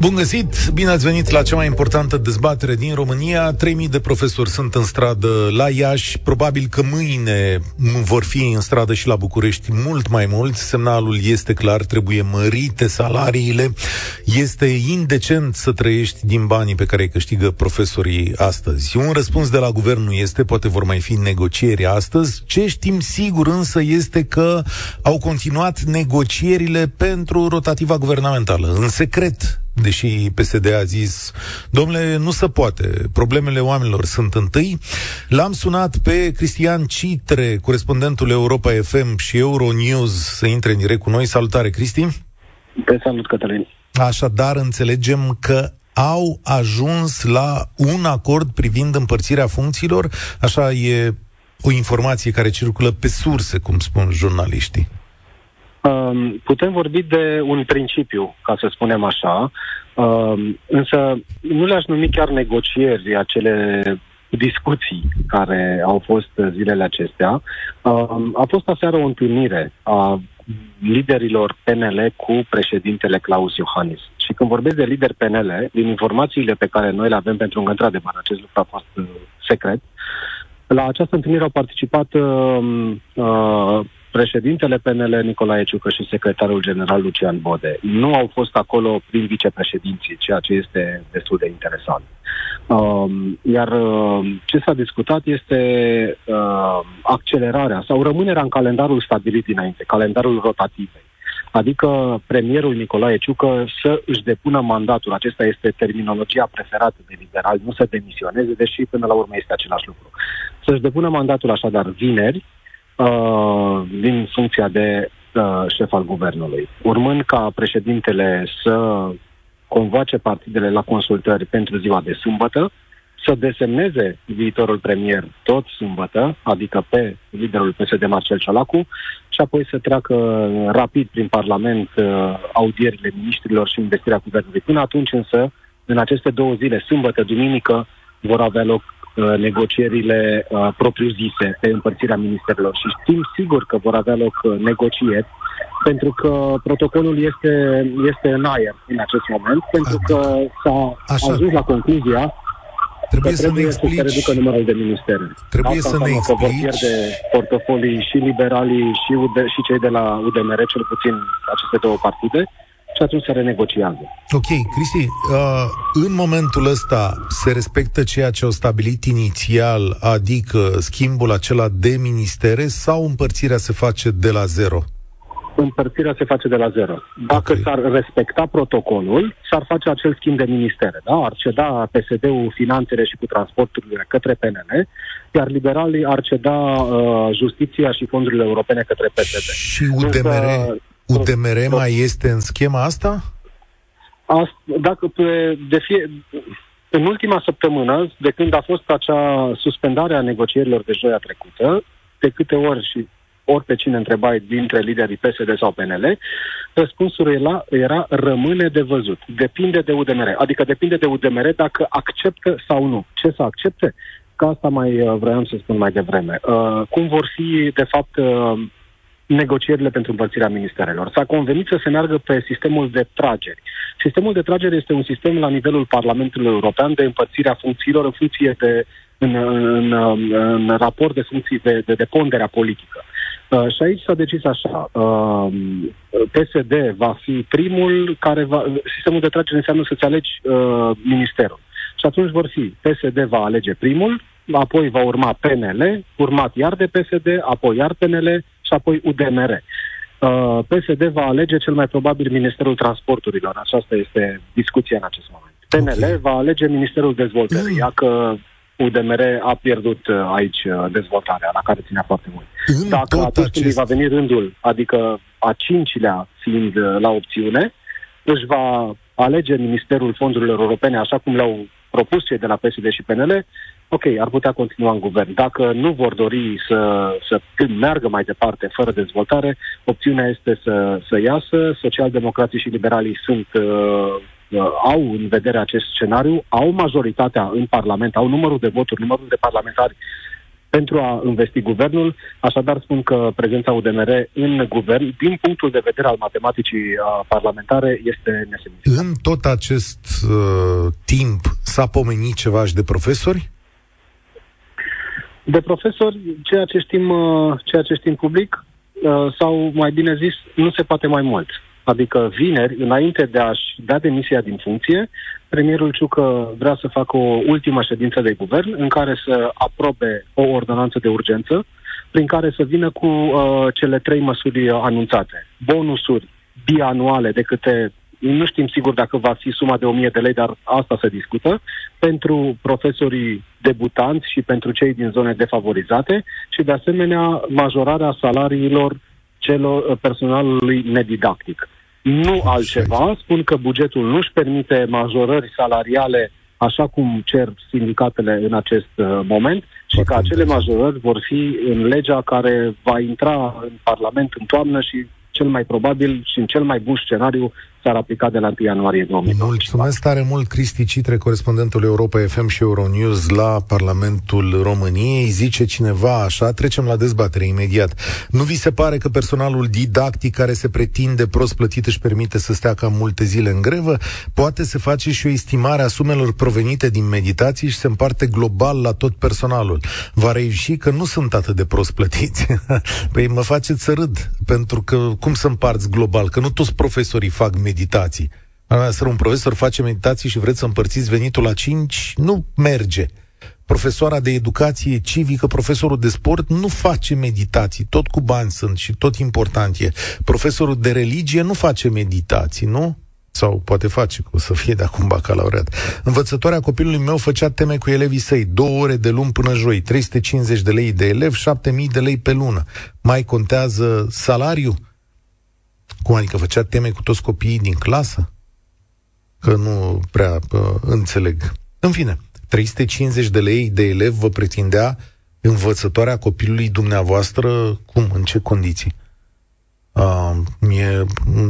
Bun găsit! Bine ați venit la cea mai importantă dezbatere din România. 3000 de profesori sunt în stradă la Iași. Probabil că mâine vor fi în stradă și la București mult mai mulți. Semnalul este clar, trebuie mărite salariile. Este indecent să trăiești din banii pe care îi câștigă profesorii astăzi. Un răspuns de la guvern nu este, poate vor mai fi negocieri astăzi. Ce știm sigur însă este că au continuat negocierile pentru rotativa guvernamentală, în secret deși PSD a zis, domnule, nu se poate, problemele oamenilor sunt întâi. L-am sunat pe Cristian Citre, corespondentul Europa FM și Euronews, să intre în direct cu noi. Salutare, Cristi! Te salut, Cătălin! Așadar, înțelegem că au ajuns la un acord privind împărțirea funcțiilor, așa e o informație care circulă pe surse, cum spun jurnaliștii. Um, putem vorbi de un principiu, ca să spunem așa, um, însă nu le-aș numi chiar negocieri acele discuții care au fost zilele acestea. Um, a fost aseară o întâlnire a liderilor PNL cu președintele Claus Iohannis. Și când vorbesc de lider PNL, din informațiile pe care noi le avem, pentru că într-adevăr acest lucru a fost uh, secret, la această întâlnire au participat uh, uh, președintele PNL Nicolae Ciucă și secretarul general Lucian Bode. Nu au fost acolo prin vicepreședinții, ceea ce este destul de interesant. Uh, iar uh, ce s-a discutat este uh, accelerarea sau rămânerea în calendarul stabilit dinainte, calendarul rotativ. Adică premierul Nicolae Ciucă să își depună mandatul. Acesta este terminologia preferată de liberal, nu să demisioneze, deși până la urmă este același lucru. Să-și depună mandatul așadar vineri, uh, din funcția de uh, șef al guvernului. Urmând ca președintele să convoace partidele la consultări pentru ziua de sâmbătă, să desemneze viitorul premier tot sâmbătă, adică pe liderul PSD Marcel Ciolacu, și apoi să treacă rapid prin Parlament uh, audierile ministrilor și investirea guvernului. Până atunci însă, în aceste două zile, sâmbătă, duminică, vor avea loc Uh, negocierile uh, propriu-zise pe împărțirea ministerilor și știm sigur că vor avea loc uh, negocieri pentru că protocolul este, este în aer în acest moment, pentru că s-a Așa. ajuns la concluzia Trebuie, să trebuie ne explici... să se reducă numărul de ministere. Trebuie Asta să ne explici... că vor pierde portofolii și liberalii și, UD, și cei de la UDMR, cel puțin aceste două partide, și atunci se renegociază. Ok, Cristi, uh, în momentul ăsta se respectă ceea ce au stabilit inițial, adică schimbul acela de ministere sau împărțirea se face de la zero? Împărțirea se face de la zero. Dacă okay. s-ar respecta protocolul, s-ar face acel schimb de ministere. Da? Ar ceda PSD-ul finanțele și cu transporturile către PNL, iar liberalii ar ceda uh, justiția și fondurile europene către PSD. Și UDMR? Însă, UDMR mai este în schema asta? asta dacă pe, de fie, în ultima săptămână, de când a fost acea suspendare a negocierilor de joia trecută, de câte ori și ori pe cine întrebai dintre liderii PSD sau PNL, răspunsul era, era rămâne de văzut. Depinde de UDMR. Adică depinde de UDMR dacă acceptă sau nu. Ce să accepte? Ca asta mai uh, vreau să spun mai devreme. Uh, cum vor fi, de fapt, uh, negocierile pentru împărțirea ministerelor. S-a convenit să se meargă pe sistemul de trageri. Sistemul de trageri este un sistem la nivelul Parlamentului European de împărțirea funcțiilor în funcție de în, în, în, în raport de funcții de, de, de ponderea politică. Uh, și aici s-a decis așa. Uh, PSD va fi primul care va... Sistemul de tragere înseamnă să-ți alegi uh, ministerul. Și atunci vor fi PSD va alege primul, apoi va urma PNL, urmat iar de PSD, apoi iar PNL și apoi UDMR. Uh, PSD va alege cel mai probabil Ministerul Transporturilor. Aceasta este discuția în acest moment. PNL okay. va alege Ministerul Dezvoltării, mm. că UDMR a pierdut uh, aici uh, dezvoltarea, la care ținea foarte mult. În Dacă atunci acest... când va veni rândul, adică a cincilea fiind la opțiune, își va alege Ministerul Fondurilor Europene, așa cum le-au propus cei de la PSD și PNL, ok, ar putea continua în guvern. Dacă nu vor dori să, să meargă mai departe fără dezvoltare, opțiunea este să, să iasă. Socialdemocrații și liberalii sunt uh, uh, au în vedere acest scenariu, au majoritatea în Parlament, au numărul de voturi, numărul de parlamentari pentru a investi guvernul. Așadar, spun că prezența UDMR în guvern, din punctul de vedere al matematicii parlamentare, este nesemnificativă. În tot acest uh, timp s-a pomenit ceva și de profesori? De profesori, ceea ce știm, uh, ceea ce știm public, uh, sau mai bine zis, nu se poate mai mult. Adică vineri, înainte de a-și da demisia din funcție, premierul Ciucă vrea să facă o ultimă ședință de guvern în care să aprobe o ordonanță de urgență prin care să vină cu uh, cele trei măsuri anunțate. Bonusuri bianuale de câte nu știm sigur dacă va fi suma de 1000 de lei, dar asta se discută, pentru profesorii debutanți și pentru cei din zone defavorizate și, de asemenea, majorarea salariilor celor personalului nedidactic. Nu altceva, spun că bugetul nu-și permite majorări salariale așa cum cer sindicatele în acest uh, moment și Foarte că acele majorări vor fi în legea care va intra în Parlament în toamnă și cel mai probabil și în cel mai bun scenariu s-ar aplica de la 1 ianuarie 2020. Mulțumesc tare mult, Cristi Citre, corespondentul Europa FM și Euronews la Parlamentul României. Zice cineva așa, trecem la dezbatere imediat. Nu vi se pare că personalul didactic care se pretinde prost plătit își permite să stea cam multe zile în grevă? Poate se face și o estimare a sumelor provenite din meditații și se împarte global la tot personalul. Va reieși că nu sunt atât de prost plătiți. păi mă faceți să râd, pentru că cum să împarți global? Că nu toți profesorii fac meditații. Să un profesor face meditații și vreți să împărțiți venitul la 5, nu merge. Profesoara de educație civică, profesorul de sport, nu face meditații, tot cu bani sunt și tot important e. Profesorul de religie nu face meditații, nu? Sau poate face, o să fie de acum bacalaureat. Învățătoarea copilului meu făcea teme cu elevii săi, două ore de luni până joi, 350 de lei de elev, 7000 de lei pe lună. Mai contează salariul? Cum adică făcea teme cu toți copiii din clasă? Că nu prea uh, înțeleg. În fine, 350 de lei de elev vă pretindea învățătoarea copilului dumneavoastră, cum, în ce condiții? Uh, mie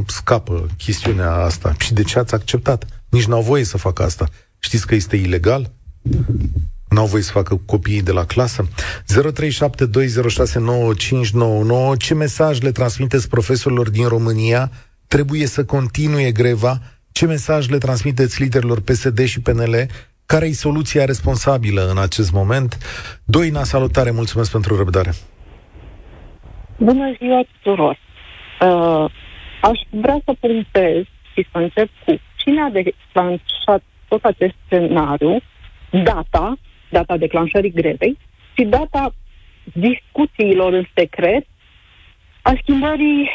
scapă chestiunea asta. Și de ce ați acceptat? Nici n-au voie să facă asta. Știți că este ilegal? N-au voie să facă copiii de la clasă? 0372069599 Ce mesaj le transmiteți profesorilor din România? Trebuie să continue greva? Ce mesaj le transmiteți liderilor PSD și PNL? Care e soluția responsabilă în acest moment? Doina, salutare, mulțumesc pentru răbdare. Bună ziua tuturor! Uh, aș vrea să punctez și să încep cu cine a declanșat tot acest scenariu, data data declanșării grevei și data discuțiilor în secret a schimbării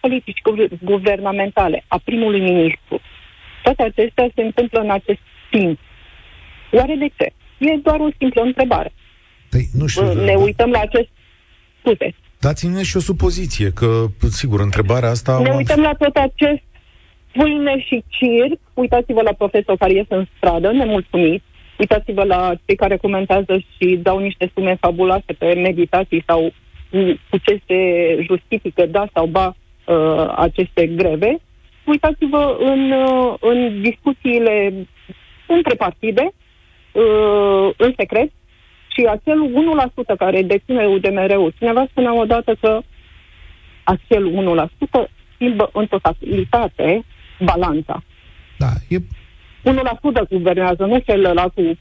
politici guvernamentale a primului ministru. Toate acestea se întâmplă în acest timp. Oare de ce? E doar o simplă întrebare. Păi, nu știu, ne da. uităm la acest... Scuze. Dați-ne și o supoziție, că, sigur, întrebarea asta... Ne uităm la tot acest pâine și circ. Uitați-vă la profesor care ies în stradă, nemulțumit, Uitați-vă la cei care comentează și dau niște sume fabuloase pe meditații sau cu ce se justifică da sau ba uh, aceste greve. Uitați-vă în, uh, în discuțiile între partide, uh, în secret, și acel 1% care deține UDMR-ul. Cineva spunea odată că acel 1% schimbă în totalitate balanța. Da, e 1% guvernează, nu celălalt cu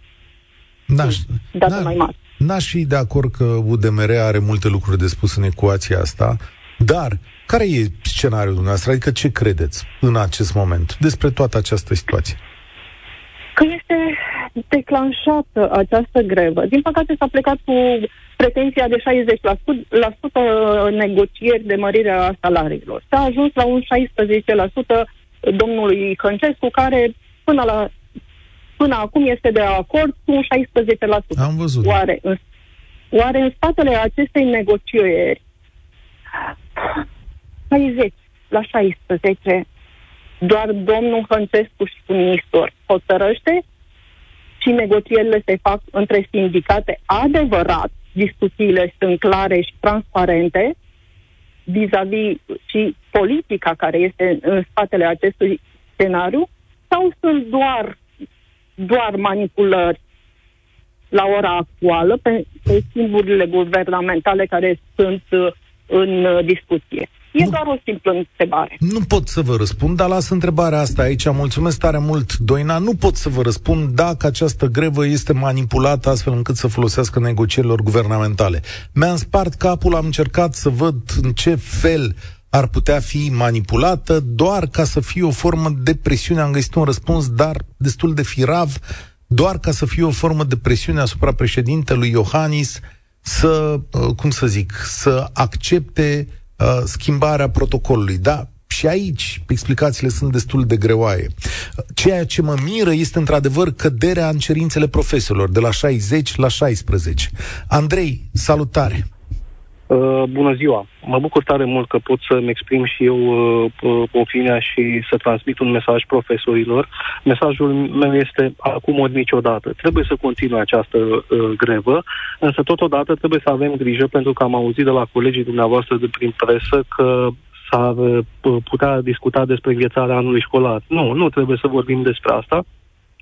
N-aș, date n mai mari. N-aș fi de acord că UDMR are multe lucruri de spus în ecuația asta, dar care e scenariul dumneavoastră? Adică ce credeți în acest moment despre toată această situație? Că este declanșată această grevă. Din păcate s-a plecat cu pretenția de 60% negocieri de mărire a salariilor. S-a ajuns la un 16% domnului Hăncescu, care până, la, până acum este de acord cu un 16%. Am văzut. Oare, în, oare în spatele acestei negocieri 60 la 16 doar domnul Hăncescu și ministru hotărăște și negocierile se fac între sindicate adevărat, discuțiile sunt clare și transparente, vis-a-vis și politica care este în spatele acestui scenariu, sau sunt doar, doar manipulări la ora actuală pe, pe schimburile guvernamentale care sunt uh, în uh, discuție. E nu, doar o simplă întrebare. Nu pot să vă răspund, dar las întrebarea asta aici. Mulțumesc tare mult, Doina. Nu pot să vă răspund dacă această grevă este manipulată astfel încât să folosească negocierilor guvernamentale. Mi-am spart capul, am încercat să văd în ce fel ar putea fi manipulată doar ca să fie o formă de presiune. Am găsit un răspuns, dar destul de firav, doar ca să fie o formă de presiune asupra președintelui Iohannis să, uh, cum să zic, să accepte uh, schimbarea protocolului. Da, și aici explicațiile sunt destul de greoaie. Ceea ce mă miră este într-adevăr căderea în cerințele profesorilor, de la 60 la 16. Andrei, salutare! Uh, bună ziua! Mă bucur tare mult că pot să-mi exprim și eu uh, uh, opinia și să transmit un mesaj profesorilor. Mesajul meu este acum ori niciodată. Trebuie să continue această uh, grevă, însă totodată trebuie să avem grijă pentru că am auzit de la colegii dumneavoastră de prin presă că s-ar uh, putea discuta despre înghețarea anului școlar. Nu, nu trebuie să vorbim despre asta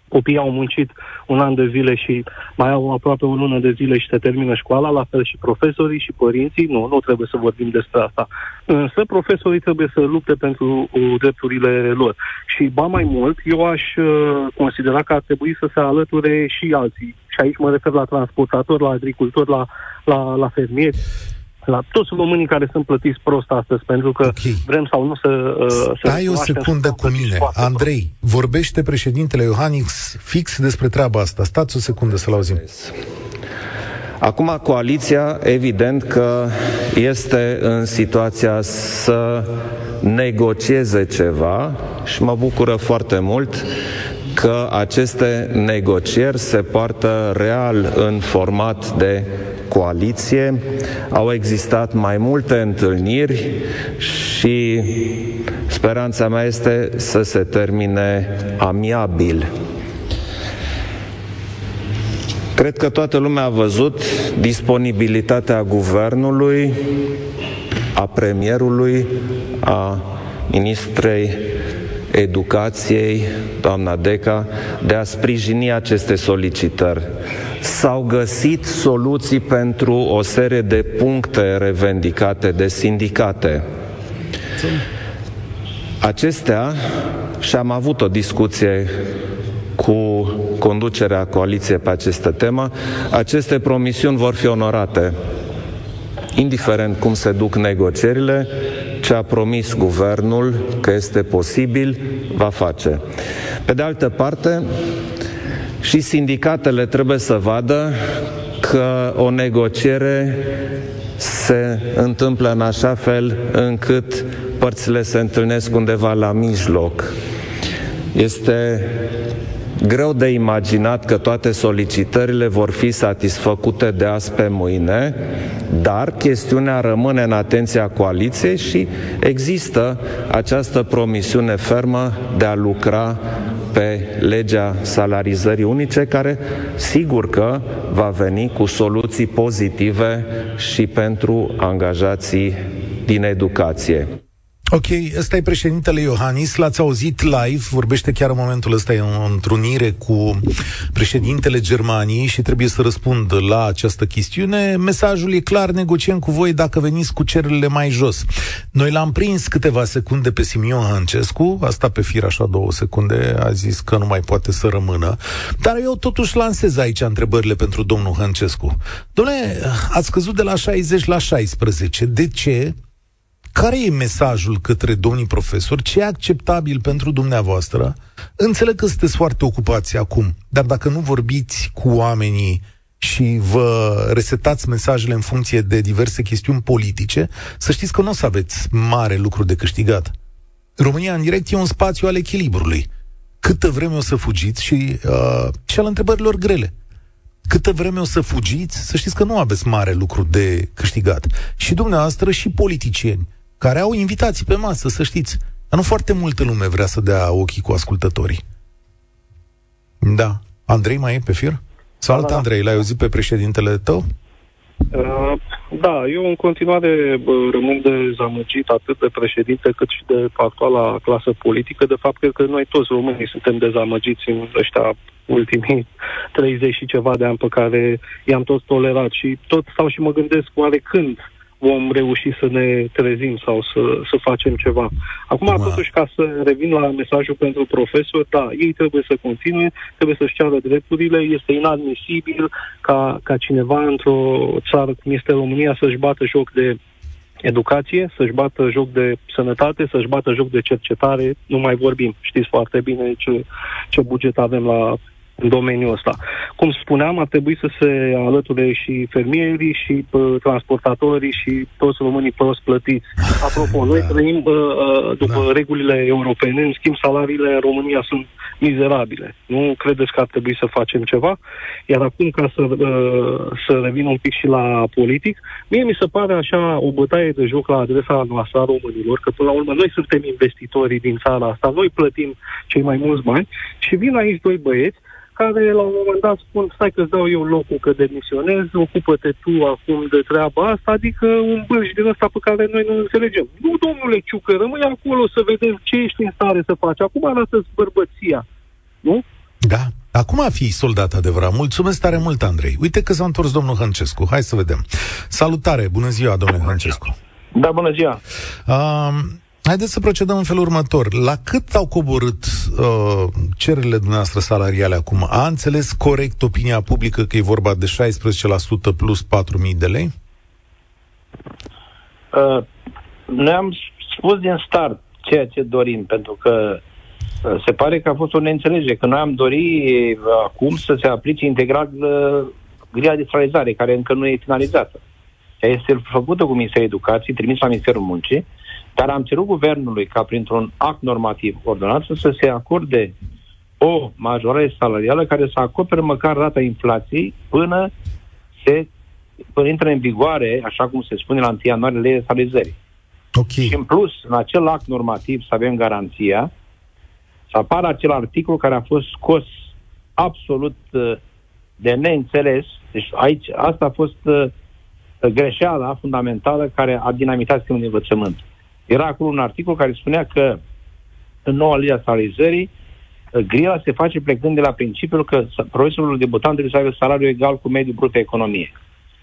copiii au muncit un an de zile și mai au aproape o lună de zile și se termină școala, la fel și profesorii și părinții. Nu, nu trebuie să vorbim despre asta. Însă profesorii trebuie să lupte pentru uh, drepturile lor. Și ba mai mult, eu aș uh, considera că ar trebui să se alăture și alții. Și aici mă refer la transportatori, la agricultori, la, la, la fermieri la toți românii care sunt plătiți prost astăzi, pentru că okay. vrem sau nu să... Uh, Stai să o secundă cu mine. Andrei, prost. vorbește președintele Iohannis fix despre treaba asta. Stați o secundă să-l auzim. Acum, coaliția, evident că este în situația să negocieze ceva și mă bucură foarte mult că aceste negocieri se poartă real în format de coaliție. Au existat mai multe întâlniri și speranța mea este să se termine amiabil. Cred că toată lumea a văzut disponibilitatea guvernului, a premierului, a ministrei educației, doamna Deca, de a sprijini aceste solicitări. S-au găsit soluții pentru o serie de puncte revendicate de sindicate. Acestea, și am avut o discuție cu conducerea coaliției pe această temă, aceste promisiuni vor fi onorate. Indiferent cum se duc negocierile, ce a promis guvernul că este posibil, va face. Pe de altă parte, și sindicatele trebuie să vadă că o negociere se întâmplă în așa fel încât părțile se întâlnesc undeva la mijloc. Este greu de imaginat că toate solicitările vor fi satisfăcute de azi pe mâine, dar chestiunea rămâne în atenția coaliției și există această promisiune fermă de a lucra pe legea salarizării unice, care sigur că va veni cu soluții pozitive și pentru angajații din educație. Ok, ăsta e președintele Iohannis, l-ați auzit live, vorbește chiar în momentul ăsta în o întrunire cu președintele Germaniei și trebuie să răspund la această chestiune. Mesajul e clar, negociem cu voi dacă veniți cu cererile mai jos. Noi l-am prins câteva secunde pe Simion Hancescu, asta pe fir așa două secunde, a zis că nu mai poate să rămână, dar eu totuși lansez aici întrebările pentru domnul Hancescu. Domnule, ați căzut de la 60 la 16, de ce? Care e mesajul către domnii profesori? Ce e acceptabil pentru dumneavoastră? Înțeleg că sunteți foarte ocupați acum, dar dacă nu vorbiți cu oamenii și vă resetați mesajele în funcție de diverse chestiuni politice, să știți că nu o să aveți mare lucru de câștigat. România în direct e un spațiu al echilibrului. Câtă vreme o să fugiți și, uh, și al întrebărilor grele. Câtă vreme o să fugiți, să știți că nu aveți mare lucru de câștigat. Și dumneavoastră și politicieni care au invitații pe masă, să știți. Dar nu foarte multă lume vrea să dea ochii cu ascultătorii. Da. Andrei mai e pe fir? Salut, da, da, da. Andrei, l-ai auzit pe președintele tău? Uh, da, eu în continuare rămân dezamăgit atât de președinte cât și de actuala clasă politică. De fapt, cred că noi toți românii suntem dezamăgiți în ăștia ultimii 30 și ceva de ani pe care i-am toți tolerat și tot stau și mă gândesc oare când vom reuși să ne trezim sau să, să facem ceva. Acum, Acum, totuși, ca să revin la mesajul pentru profesor, da, ei trebuie să continue, trebuie să-și ceară drepturile, este inadmisibil ca, ca cineva într-o țară cum este România să-și bată joc de educație, să-și bată joc de sănătate, să-și bată joc de cercetare, nu mai vorbim. Știți foarte bine ce, ce buget avem la în domeniul ăsta. Cum spuneam, ar trebui să se alăture și fermierii și pă, transportatorii și toți românii prost plătiți. Apropo, da. noi trăim uh, după da. regulile europene, în schimb salariile în România sunt mizerabile. Nu credeți că ar trebui să facem ceva? Iar acum, ca să, uh, să revin un pic și la politic, mie mi se pare așa o bătaie de joc la adresa noastră a românilor, că până la urmă noi suntem investitorii din țara asta, noi plătim cei mai mulți bani și vin aici doi băieți care la un moment dat spun, stai că-ți dau eu locul că demisionez, ocupă-te tu acum de treaba asta, adică un bâlș din ăsta pe care noi nu înțelegem. Nu, domnule Ciucă, rămâi acolo să vedem ce ești în stare să faci. Acum arată-ți bărbăția. Nu? Da, Acum a fi soldat adevărat. Mulțumesc tare mult, Andrei. Uite că s-a întors domnul Hăncescu. Hai să vedem. Salutare, bună ziua, domnule Hăncescu. Da, bună ziua. Uh, Haideți să procedăm în felul următor. La cât au coborât uh, cererile dumneavoastră salariale acum? A înțeles corect opinia publică că e vorba de 16% plus 4.000 de lei? Uh, noi am spus din start ceea ce dorim, pentru că uh, se pare că a fost o neînțelegere, că noi am dorit uh, acum să se aplice integral uh, grila de salarizare, care încă nu e finalizată. Ea este făcută cu Ministerul Educației, trimis la Ministerul Muncii, dar am cerut guvernului ca printr-un act normativ ordonat să se acorde o majorare salarială care să acopere măcar rata inflației până se până intră în vigoare, așa cum se spune la 1 ianuarie, legea salarizării. Okay. Și în plus, în acel act normativ să avem garanția să apară acel articol care a fost scos absolut uh, de neînțeles. Deci aici, asta a fost uh, greșeala fundamentală care a dinamitat sistemul de învățământ. Era acolo un articol care spunea că în noua lege a salarizării, uh, grila se face plecând de la principiul că profesorul debutant trebuie să aibă salariu egal cu mediul brut pe economie.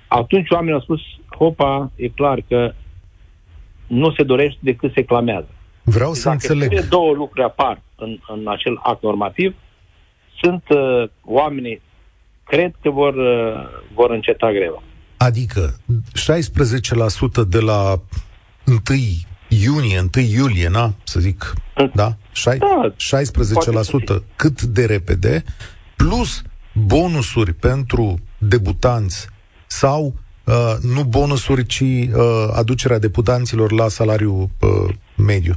Atunci oamenii au spus, hopa, e clar că nu se dorește decât se clamează. Vreau deci să dacă înțeleg. Dacă două lucruri apar în, în acel act normativ, sunt uh, oamenii, cred că vor, uh, vor înceta greva. Adică 16% de la 1 iunie, 1 iulie, na, să zic, da? Șai, da 16% cât de repede, plus bonusuri pentru debutanți sau uh, nu bonusuri, ci uh, aducerea deputanților la salariu uh, mediu.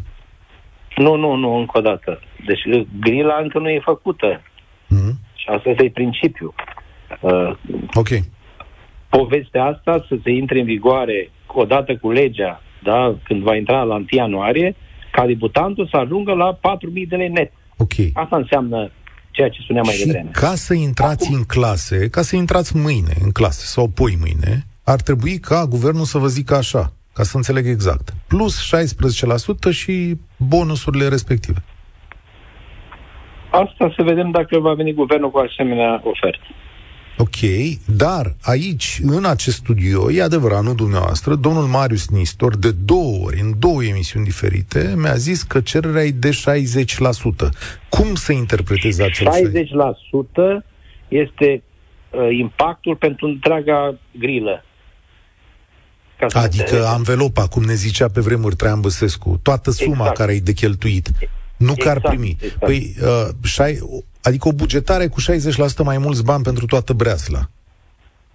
Nu, nu, nu, încă o dată. Deci grila încă nu e făcută. Mm-hmm. Și asta este principiul. Uh, ok. Povestea asta să se intre în vigoare odată cu legea da, când va intra la 1 ianuarie, ca debutantul să ajungă la 4.000 de lei net. Ok. Asta înseamnă ceea ce spuneam mai și devreme. ca să intrați Acum... în clase, ca să intrați mâine în clase sau poi mâine, ar trebui ca guvernul să vă zică așa, ca să înțeleg exact. Plus 16% și bonusurile respective. Asta să vedem dacă va veni guvernul cu asemenea ofertă. Ok, dar aici, în acest studio, e adevărat, nu dumneavoastră, domnul Marius Nistor, de două ori, în două emisiuni diferite, mi-a zis că cererea e de 60%. Cum să interpretezi acel 60% este uh, impactul pentru întreaga grilă. Adică anvelopa, cum ne zicea pe vremuri Traian Băsescu, toată suma exact. care e de cheltuit. Nu exact, că ar exact, primi. Exact. Păi, uh, șai, Adică o bugetare cu 60% mai mulți bani pentru toată breasla.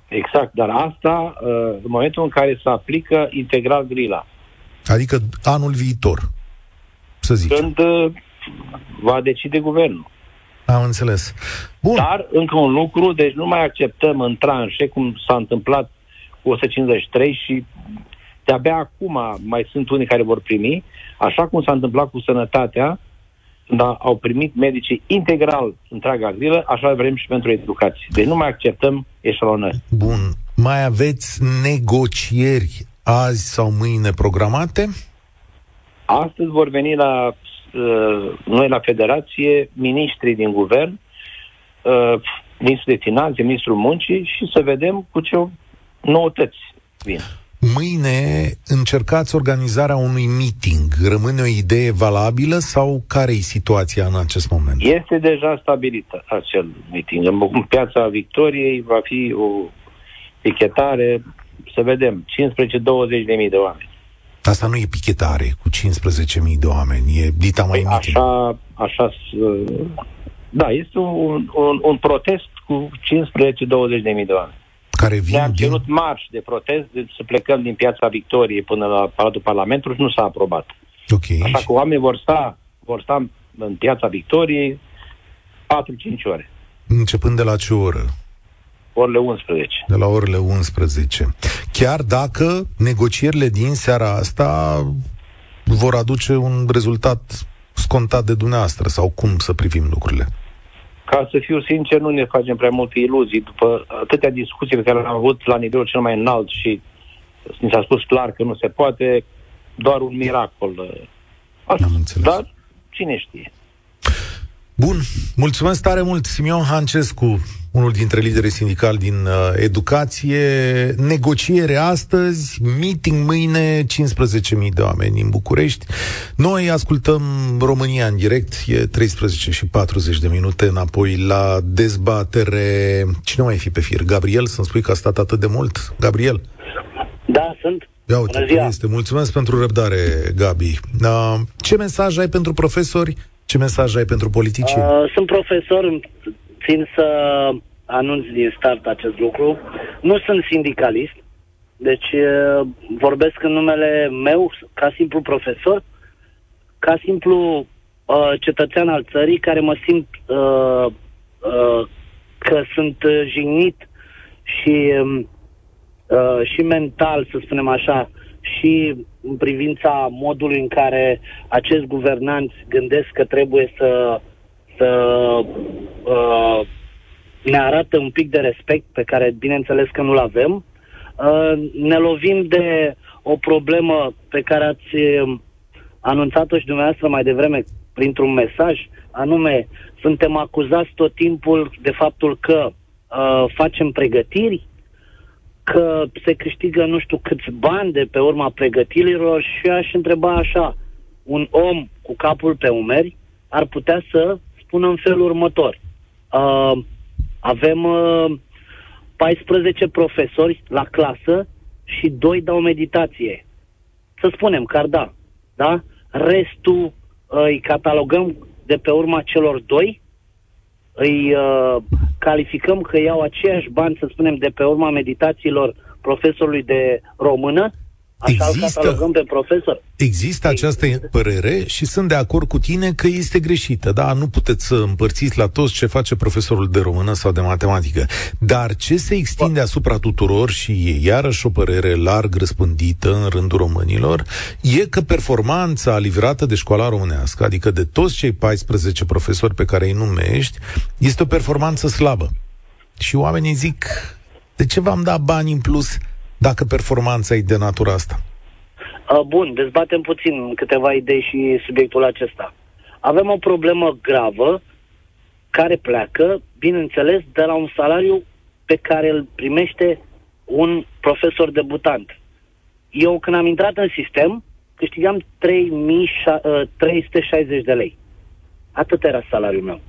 Exact, dar asta uh, în momentul în care se aplică integral grila. Adică anul viitor, să zic. Când uh, va decide guvernul. Am înțeles. Bun. Dar, încă un lucru, deci nu mai acceptăm în tranșe, cum s-a întâmplat cu 153 și de-abia acum mai sunt unii care vor primi, așa cum s-a întâmplat cu sănătatea, când au primit medicii integral întreaga grilă, așa vrem și pentru educație. Deci nu mai acceptăm eșalonări. Bun. mai aveți negocieri azi sau mâine programate? Astăzi vor veni la uh, noi la Federație ministrii din guvern, uh, ministrul de finanțe, ministrul muncii și să vedem cu ce noutăți vin. Mâine încercați organizarea unui meeting. Rămâne o idee valabilă sau care e situația în acest moment? Este deja stabilită acel meeting. În piața Victoriei va fi o pichetare, să vedem, 15-20 de mii de oameni. Asta nu e pichetare cu 15.000 de oameni, e dita mai păi Așa, așa, da, este un, un, un protest cu 15-20 de mii de oameni. Care vin Ne-am din... cerut marș de protest de să plecăm din Piața Victoriei până la Palatul Parlamentului și nu s-a aprobat. Okay. Așa că oamenii vor sta, vor sta în Piața Victoriei 4-5 ore. Începând de la ce oră? orele 11. De la orele 11. Chiar dacă negocierile din seara asta vor aduce un rezultat scontat de dumneavoastră sau cum să privim lucrurile? Ca să fiu sincer, nu ne facem prea multe iluzii după atâtea discuții pe care le-am avut la nivelul cel mai înalt și ni s-a spus clar că nu se poate, doar un miracol. Asta, Am înțeles. Dar cine știe? Bun, mulțumesc tare mult, Simion Hancescu, unul dintre liderii sindicali din uh, educație. Negociere astăzi, meeting mâine, 15.000 de oameni în București. Noi ascultăm România în direct, e 13 și 40 de minute înapoi la dezbatere. Cine mai fi pe fir? Gabriel, să-mi spui că a stat atât de mult? Gabriel? Da, sunt. Ia uite, este. Mulțumesc pentru răbdare, Gabi. Uh, ce mesaj ai pentru profesori? Ce mesaj ai pentru politicieni? Uh, sunt profesor, țin să anunț din start acest lucru. Nu sunt sindicalist, deci uh, vorbesc în numele meu ca simplu profesor, ca simplu uh, cetățean al țării care mă simt uh, uh, că sunt jignit și, uh, și mental, să spunem așa, și în privința modului în care acești guvernanți gândesc că trebuie să, să uh, ne arată un pic de respect pe care bineînțeles că nu-l avem. Uh, ne lovim de o problemă pe care ați uh, anunțat-o și dumneavoastră mai devreme printr-un mesaj, anume suntem acuzați tot timpul de faptul că uh, facem pregătiri, că se câștigă nu știu câți bani de pe urma pregătirilor și aș întreba așa, un om cu capul pe umeri ar putea să spună în felul următor. Uh, avem uh, 14 profesori la clasă și doi dau meditație. Să spunem că ar da, da? Restul uh, îi catalogăm de pe urma celor doi, îi uh, calificăm că iau aceiași bani, să spunem, de pe urma meditațiilor profesorului de română Așa există, pe profesor. Există această părere și sunt de acord cu tine că este greșită. Da, nu puteți să împărțiți la toți ce face profesorul de română sau de matematică. Dar ce se extinde asupra tuturor și e iarăși o părere larg răspândită în rândul românilor, e că performanța livrată de școala românească, adică de toți cei 14 profesori pe care îi numești, este o performanță slabă. Și oamenii zic, de ce v-am dat bani în plus dacă performanța e de natura asta? Bun, dezbatem puțin câteva idei și subiectul acesta. Avem o problemă gravă care pleacă, bineînțeles, de la un salariu pe care îl primește un profesor debutant. Eu, când am intrat în sistem, câștigam 3360 de lei. Atât era salariul meu.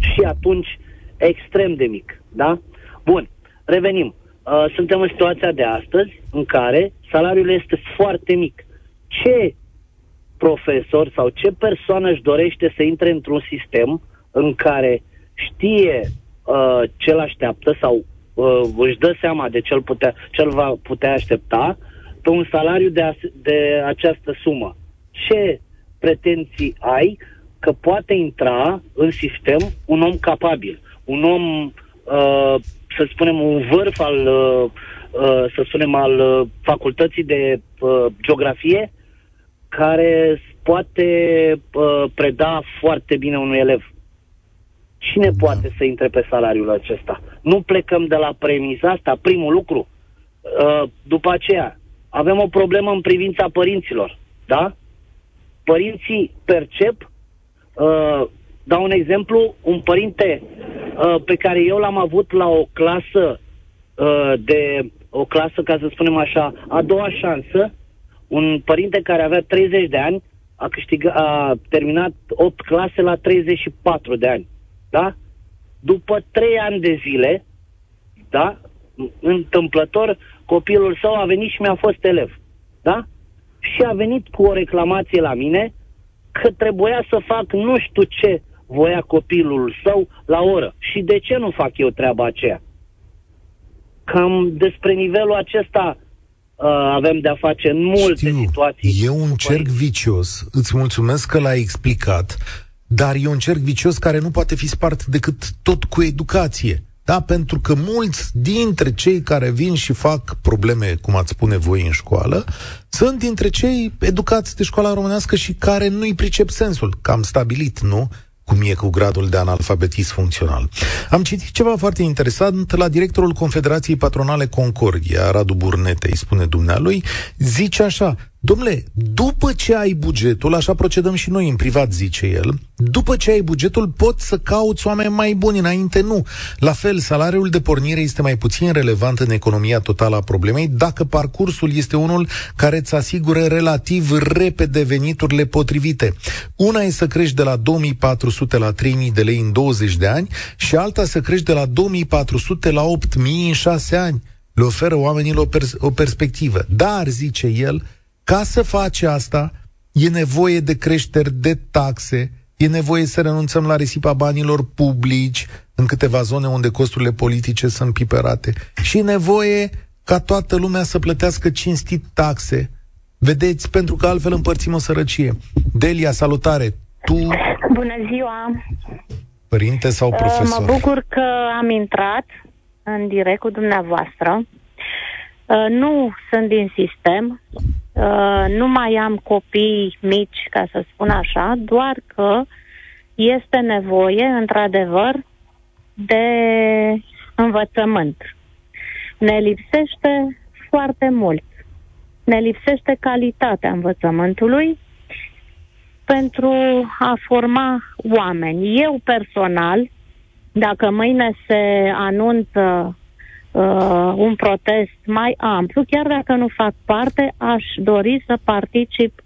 Și atunci, extrem de mic, da? Bun, revenim. Uh, suntem în situația de astăzi în care salariul este foarte mic. Ce profesor sau ce persoană își dorește să intre într-un sistem în care știe uh, ce l așteaptă sau uh, își dă seama de ce putea, ce va putea aștepta pe un salariu de, as- de această sumă. Ce pretenții ai că poate intra în sistem un om capabil, un om uh, să spunem, un vârf al, uh, uh, să spunem, al uh, facultății de geografie care poate preda foarte bine unui elev. Cine da. poate să intre pe salariul acesta? Nu plecăm de la premisa asta, primul lucru. Uh, după aceea, avem o problemă în privința părinților, da? Părinții percep, uh, dau un exemplu, un părinte uh, pe care eu l-am avut la o clasă uh, de, o clasă, ca să spunem așa, a doua șansă, un părinte care avea 30 de ani, a, câștigat, a terminat 8 clase la 34 de ani, da? După 3 ani de zile, da? Întâmplător, copilul său a venit și mi-a fost elev. Da? Și a venit cu o reclamație la mine că trebuia să fac nu știu ce voia copilul său la oră. Și de ce nu fac eu treaba aceea? Cam despre nivelul acesta uh, avem de-a face în multe Știu, situații. E un cerc vicios. Îți mulțumesc că l-ai explicat, dar e un cerc vicios care nu poate fi spart decât tot cu educație. Da? Pentru că mulți dintre cei care vin și fac probleme, cum ați spune voi, în școală, sunt dintre cei educați de școala românească și care nu-i pricep sensul. Că am stabilit, nu? Cum e cu gradul de analfabetism funcțional. Am citit ceva foarte interesant la directorul Confederației Patronale Concordia, Radu Burnete, îi spune dumnealui, zice așa, Domnule, după ce ai bugetul, așa procedăm și noi în privat, zice el, după ce ai bugetul, poți să cauți oameni mai buni, înainte nu. La fel, salariul de pornire este mai puțin relevant în economia totală a problemei dacă parcursul este unul care îți asigură relativ repede veniturile potrivite. Una e să crești de la 2400 la 3000 de lei în 20 de ani și alta să crești de la 2400 la 8000 în 6 ani. Le oferă oamenilor o, pers- o perspectivă. Dar, zice el, ca să faci asta, e nevoie de creșteri de taxe, e nevoie să renunțăm la risipa banilor publici în câteva zone unde costurile politice sunt piperate și e nevoie ca toată lumea să plătească cinstit taxe. Vedeți, pentru că altfel împărțim o sărăcie. Delia, salutare! Tu... Bună ziua! Părinte sau profesor? Mă bucur că am intrat în direct cu dumneavoastră. Uh, nu sunt din sistem, uh, nu mai am copii mici, ca să spun așa, doar că este nevoie, într-adevăr, de învățământ. Ne lipsește foarte mult. Ne lipsește calitatea învățământului pentru a forma oameni. Eu personal, dacă mâine se anunță uh, un protest mai amplu, chiar dacă nu fac parte, aș dori să particip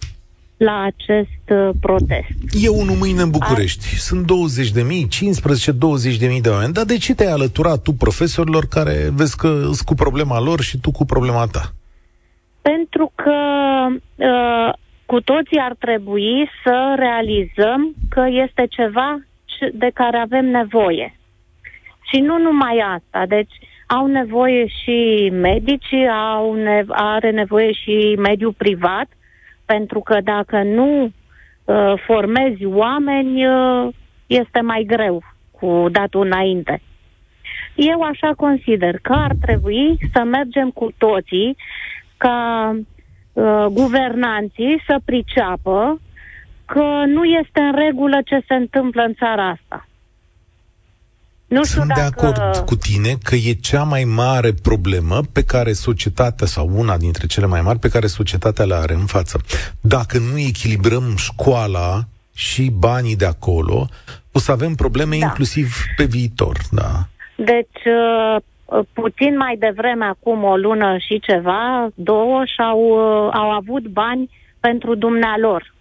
la acest uh, protest. E unul mâine în București. A... Sunt 20 de mii, 15-20 de mii de oameni. Dar de ce te-ai alăturat tu profesorilor care vezi că sunt cu problema lor și tu cu problema ta? Pentru că uh, cu toții ar trebui să realizăm că este ceva de care avem nevoie. Și nu numai asta. Deci au nevoie și medicii, au ne- are nevoie și mediul privat, pentru că dacă nu uh, formezi oameni, uh, este mai greu cu datul înainte. Eu așa consider că ar trebui să mergem cu toții ca uh, guvernanții să priceapă că nu este în regulă ce se întâmplă în țara asta. Nu știu Sunt dacă... de acord cu tine că e cea mai mare problemă pe care societatea, sau una dintre cele mai mari pe care societatea le are în față. Dacă nu echilibrăm școala și banii de acolo, o să avem probleme da. inclusiv pe viitor. Da. Deci, uh, puțin mai devreme, acum o lună și ceva, două, și-au uh, au avut bani pentru dumnealor.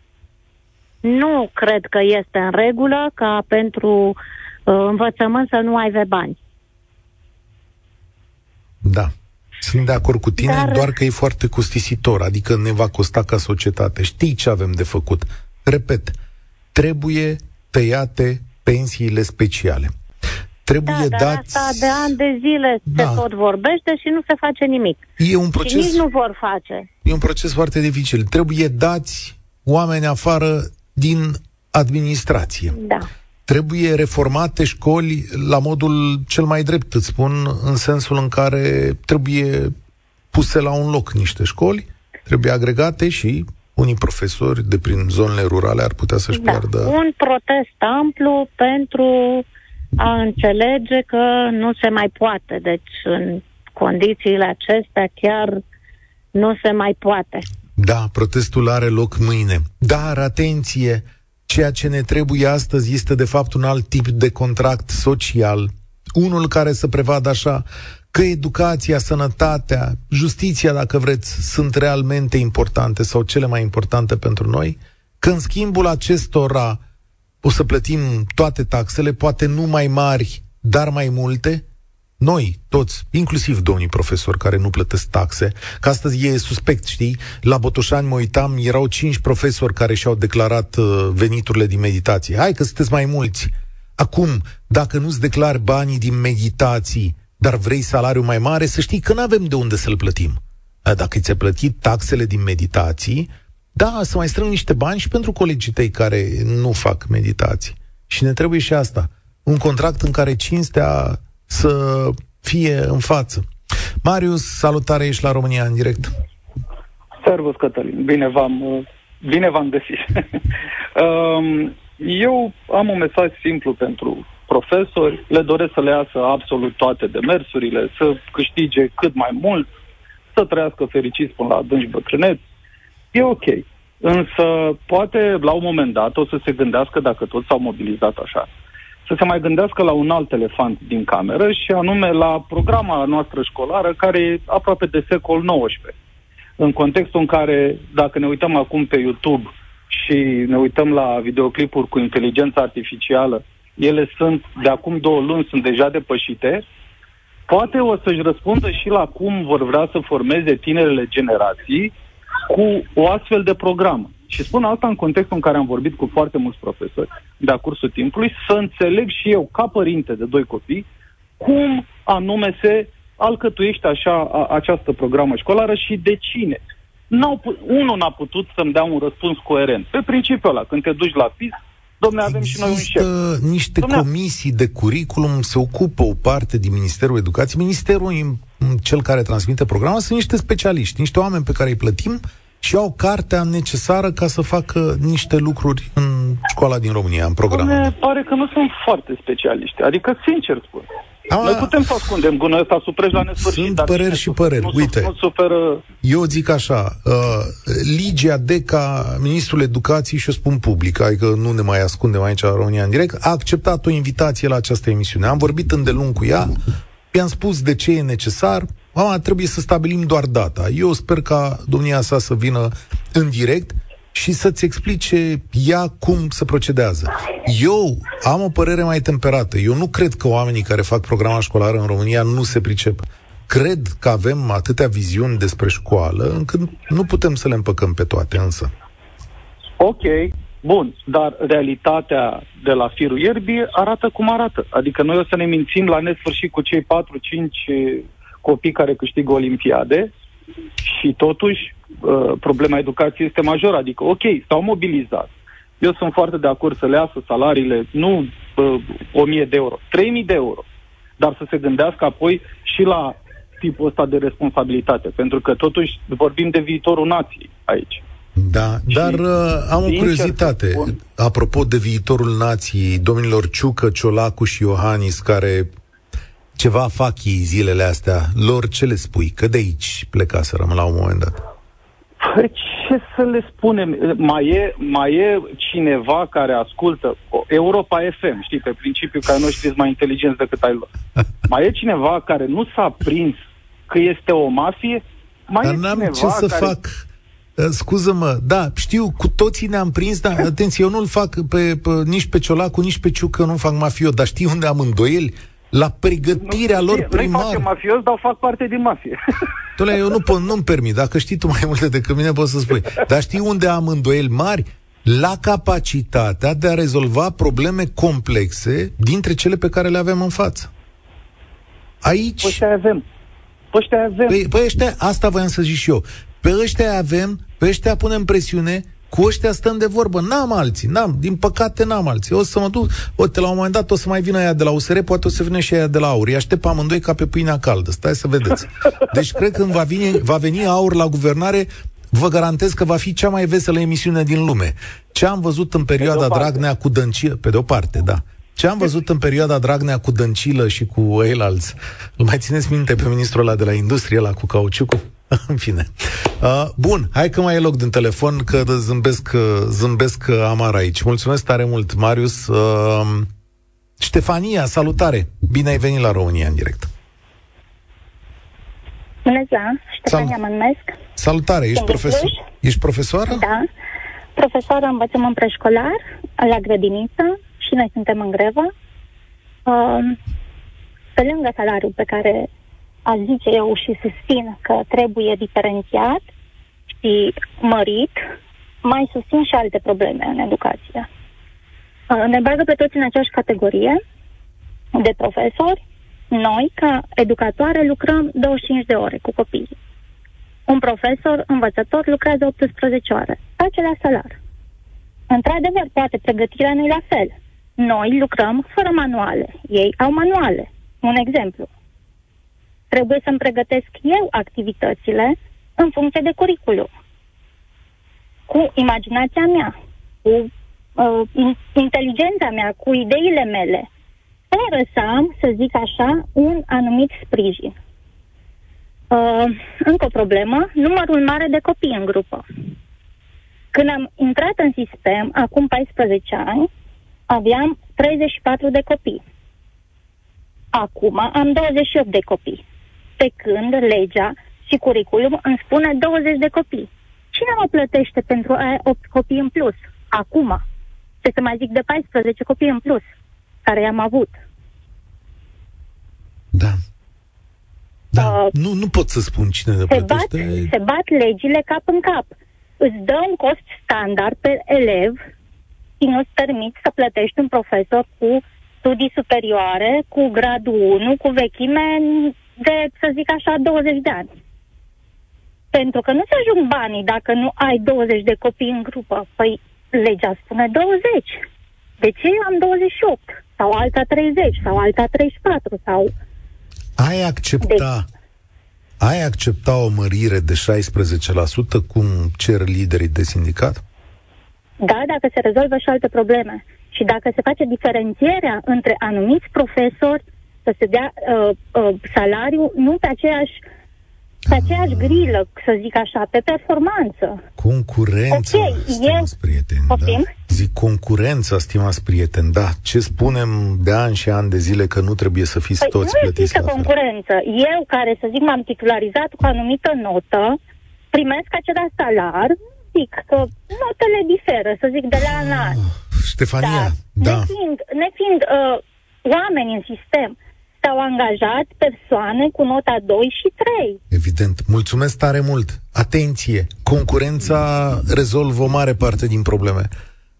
Nu cred că este în regulă ca pentru uh, Uh, învățământ să nu aibă bani. Da. Sunt de acord cu tine, Dar... doar că e foarte costisitor, adică ne va costa ca societate. Știi ce avem de făcut? Repet, trebuie tăiate pensiile speciale. Trebuie da, dați... asta de ani de zile da. se tot vorbește și nu se face nimic. E un proces... Și nici nu vor face. E un proces foarte dificil. Trebuie dați oameni afară din administrație. Da. Trebuie reformate școli la modul cel mai drept, îți spun, în sensul în care trebuie puse la un loc niște școli, trebuie agregate și unii profesori de prin zonele rurale ar putea să-și da. piardă... Un protest amplu pentru a înțelege că nu se mai poate. Deci, în condițiile acestea, chiar nu se mai poate. Da, protestul are loc mâine. Dar, atenție, ceea ce ne trebuie astăzi este de fapt un alt tip de contract social, unul care să prevadă așa că educația, sănătatea, justiția, dacă vreți, sunt realmente importante sau cele mai importante pentru noi, că în schimbul acestora o să plătim toate taxele, poate nu mai mari, dar mai multe, noi, toți, inclusiv domnii profesori care nu plătesc taxe, că astăzi e suspect, știi? La Botoșani mă uitam, erau cinci profesori care și-au declarat uh, veniturile din meditație. Hai că sunteți mai mulți. Acum, dacă nu-ți declari banii din meditații, dar vrei salariu mai mare, să știi că nu avem de unde să-l plătim. Dacă ți-ai plătit taxele din meditații, da, să mai strâng niște bani și pentru colegii tăi care nu fac meditații. Și ne trebuie și asta. Un contract în care cinstea să fie în față. Marius, salutare, ești la România în direct. Servus, Cătălin. Bine v-am, bine v-am găsit. Um, eu am un mesaj simplu pentru profesori, le doresc să le iasă absolut toate demersurile, să câștige cât mai mult, să trăiască fericiți până la adânci bătrâneți. E ok. Însă, poate, la un moment dat, o să se gândească, dacă toți s-au mobilizat așa, să se mai gândească la un alt elefant din cameră și anume la programa noastră școlară care e aproape de secol XIX. În contextul în care, dacă ne uităm acum pe YouTube și ne uităm la videoclipuri cu inteligență artificială, ele sunt, de acum două luni, sunt deja depășite, poate o să-și răspundă și la cum vor vrea să formeze tinerele generații cu o astfel de programă. Și spun asta în contextul în care am vorbit cu foarte mulți profesori de-a cursul timpului, să înțeleg și eu, ca părinte de doi copii, cum anume se alcătuiește așa a, această programă școlară și de cine. N-au, unul n-a putut să-mi dea un răspuns coerent. Pe principiul ăla, când te duci la PIS, domne, avem Există și noi un șef. niște domne, comisii de curriculum, se ocupă o parte din Ministerul Educației. Ministerul, cel care transmite programul, sunt niște specialiști, niște oameni pe care îi plătim și au cartea necesară ca să facă niște lucruri în școala din România, în program. Domne, pare că nu sunt foarte specialiști. Adică, sincer spun, a, Noi putem să ascundem gunul ăsta supreș la nesfârșit. Sunt păreri și păreri. Nu, Uite, nu suferă... eu zic așa, uh, Ligia Deca, ministrul educației, și o spun public, adică nu ne mai ascundem aici la România în direct, a acceptat o invitație la această emisiune. Am vorbit îndelung cu ea, i-am spus de ce e necesar, Mama, trebuie să stabilim doar data. Eu sper ca domnia sa să vină în direct și să-ți explice ea cum se procedează. Eu am o părere mai temperată. Eu nu cred că oamenii care fac programa școlară în România nu se pricep. Cred că avem atâtea viziuni despre școală încât nu putem să le împăcăm pe toate, însă. Ok, bun, dar realitatea de la firul ierbii arată cum arată. Adică noi o să ne mințim la nesfârșit cu cei 4-5 copii care câștigă olimpiade și totuși uh, problema educației este majoră. Adică, ok, s-au mobilizat. Eu sunt foarte de acord să le iasă salariile, nu uh, 1000 de euro, 3000 de euro. Dar să se gândească apoi și la tipul ăsta de responsabilitate. Pentru că totuși vorbim de viitorul nației aici. Da, și dar uh, am o curiozitate. Apropo de viitorul nației, domnilor Ciucă, Ciolacu și Iohannis, care ceva fac ei zilele astea, lor ce le spui? Că de aici plecaserăm la un moment dat. Păi ce să le spunem? Mai e, mai e cineva care ascultă Europa FM, știi, pe principiu că noi știți mai inteligenți decât ai lor. Mai e cineva care nu s-a prins că este o mafie? Mai Dar e n-am cineva ce să care... fac. Uh, scuză-mă, da, știu, cu toții ne-am prins, dar atenție, eu nu-l fac pe, pe, nici pe Ciolacu, nici pe Ciucă, nu fac mafio, dar știi unde am îndoieli? la pregătirea nu, lor primară. Nu mafios, dar fac parte din mafie. Tule, eu nu pot, nu-mi permit. Dacă știi tu mai multe decât mine, poți să spui. Dar știi unde am îndoieli mari? La capacitatea de a rezolva probleme complexe dintre cele pe care le avem în față. Aici... Păi ăștia avem. Păi ăștia avem. Păi, păi ăștia, asta voiam să zic și eu. Pe ăștia avem, pe ăștia punem presiune, cu ăștia stăm de vorbă. N-am alții, n-am, din păcate n-am alții. O să mă duc, uite, la un moment dat o să mai vină aia de la USR, poate o să vină și aia de la AUR. Îi aștept amândoi ca pe pâinea caldă. Stai să vedeți. Deci cred că când va veni, va veni AUR la guvernare, vă garantez că va fi cea mai veselă emisiune din lume. Ce am văzut în perioada Dragnea cu Dăncilă, pe de o parte, da. Ce am văzut în perioada Dragnea cu Dăncilă și cu eilalți? Îl mai țineți minte pe ministrul ăla de la industrie, la cu cauciucul? în fine. Uh, bun, hai că mai e loc din telefon, că zâmbesc, uh, zâmbesc uh, amar aici. Mulțumesc tare mult, Marius. Uh, Ștefania, salutare! Bine ai venit la România în direct. Bună ziua, Ștefania Sal- mă numesc. Salutare, ești, profesor, ești profesoară? Da, profesoară învățăm în preșcolar, la grădiniță și noi suntem în grevă. Uh, pe lângă salariul pe care aș zice eu și susțin că trebuie diferențiat și mărit, mai susțin și alte probleme în educație. Uh, ne bagă pe toți în aceeași categorie de profesori. Noi, ca educatoare, lucrăm 25 de ore cu copiii. Un profesor, învățător, lucrează 18 ore. Face la salar. Într-adevăr, poate pregătirea nu e la fel. Noi lucrăm fără manuale. Ei au manuale. Un exemplu. Trebuie să-mi pregătesc eu activitățile în funcție de curriculum. Cu imaginația mea, cu uh, inteligența mea, cu ideile mele, fără să am, să zic așa, un anumit sprijin. Uh, încă o problemă, numărul mare de copii în grupă. Când am intrat în sistem, acum 14 ani, aveam 34 de copii. Acum am 28 de copii. Pe când legea și curriculum îmi spune 20 de copii. Cine mă plătește pentru aia 8 copii în plus? Acum. Ce să mai zic de 14 copii în plus, care i-am avut. Da. Da, uh, nu, nu pot să spun cine ne se plătește. Bat, se bat legile cap în cap. Îți dă un cost standard pe elev și nu-ți permit să plătești un profesor cu studii superioare, cu gradul 1, cu vechime de, să zic așa, 20 de ani. Pentru că nu se ajung banii dacă nu ai 20 de copii în grupă. Păi legea spune 20. De ce eu am 28? Sau alta 30? Sau alta 34? Sau... Ai accepta... De... Ai accepta o mărire de 16% cum cer liderii de sindicat? Da, dacă se rezolvă și alte probleme. Și dacă se face diferențierea între anumiți profesori, să se dea uh, uh, salariu nu pe aceeași pe aceeași grilă, să zic așa, pe performanță. Concurența, okay, stimați eu... prieteni, da. Zic concurența, stimați prieteni, da. Ce spunem de ani și ani de zile că nu trebuie să fiți păi toți nu plătiți la concurență. Eu, care, să zic, m-am titularizat cu anumită notă, primesc același salar, zic că notele diferă, să zic, de la an la an. Ștefania, da. da. Nefiind, nefiind uh, oameni în sistem, s-au angajat persoane cu nota 2 și 3. Evident. Mulțumesc tare mult. Atenție! Concurența rezolvă o mare parte din probleme.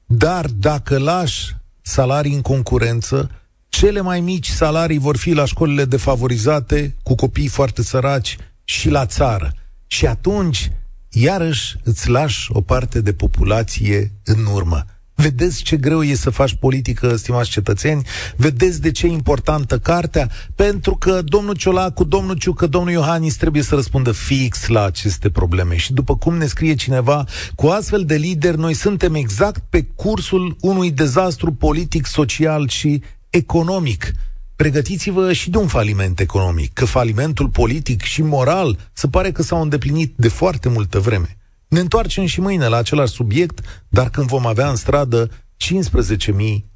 Dar dacă lași salarii în concurență, cele mai mici salarii vor fi la școlile defavorizate, cu copii foarte săraci și la țară. Și atunci, iarăși, îți lași o parte de populație în urmă. Vedeți ce greu e să faci politică, stimați cetățeni? Vedeți de ce e importantă cartea? Pentru că domnul Ciolacu, domnul Ciucă, domnul Iohannis trebuie să răspundă fix la aceste probleme. Și după cum ne scrie cineva, cu astfel de lideri noi suntem exact pe cursul unui dezastru politic, social și economic. Pregătiți-vă și de un faliment economic, că falimentul politic și moral se pare că s-au îndeplinit de foarte multă vreme. Ne întoarcem și mâine la același subiect, dar când vom avea în stradă 15.000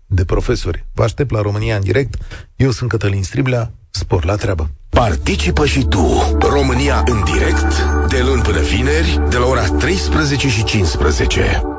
de profesori. Vă aștept la România în direct. Eu sunt Cătălin Striblea. Spor la treabă. Participă și tu. România în direct, de luni până vineri, de la ora 13 și 15.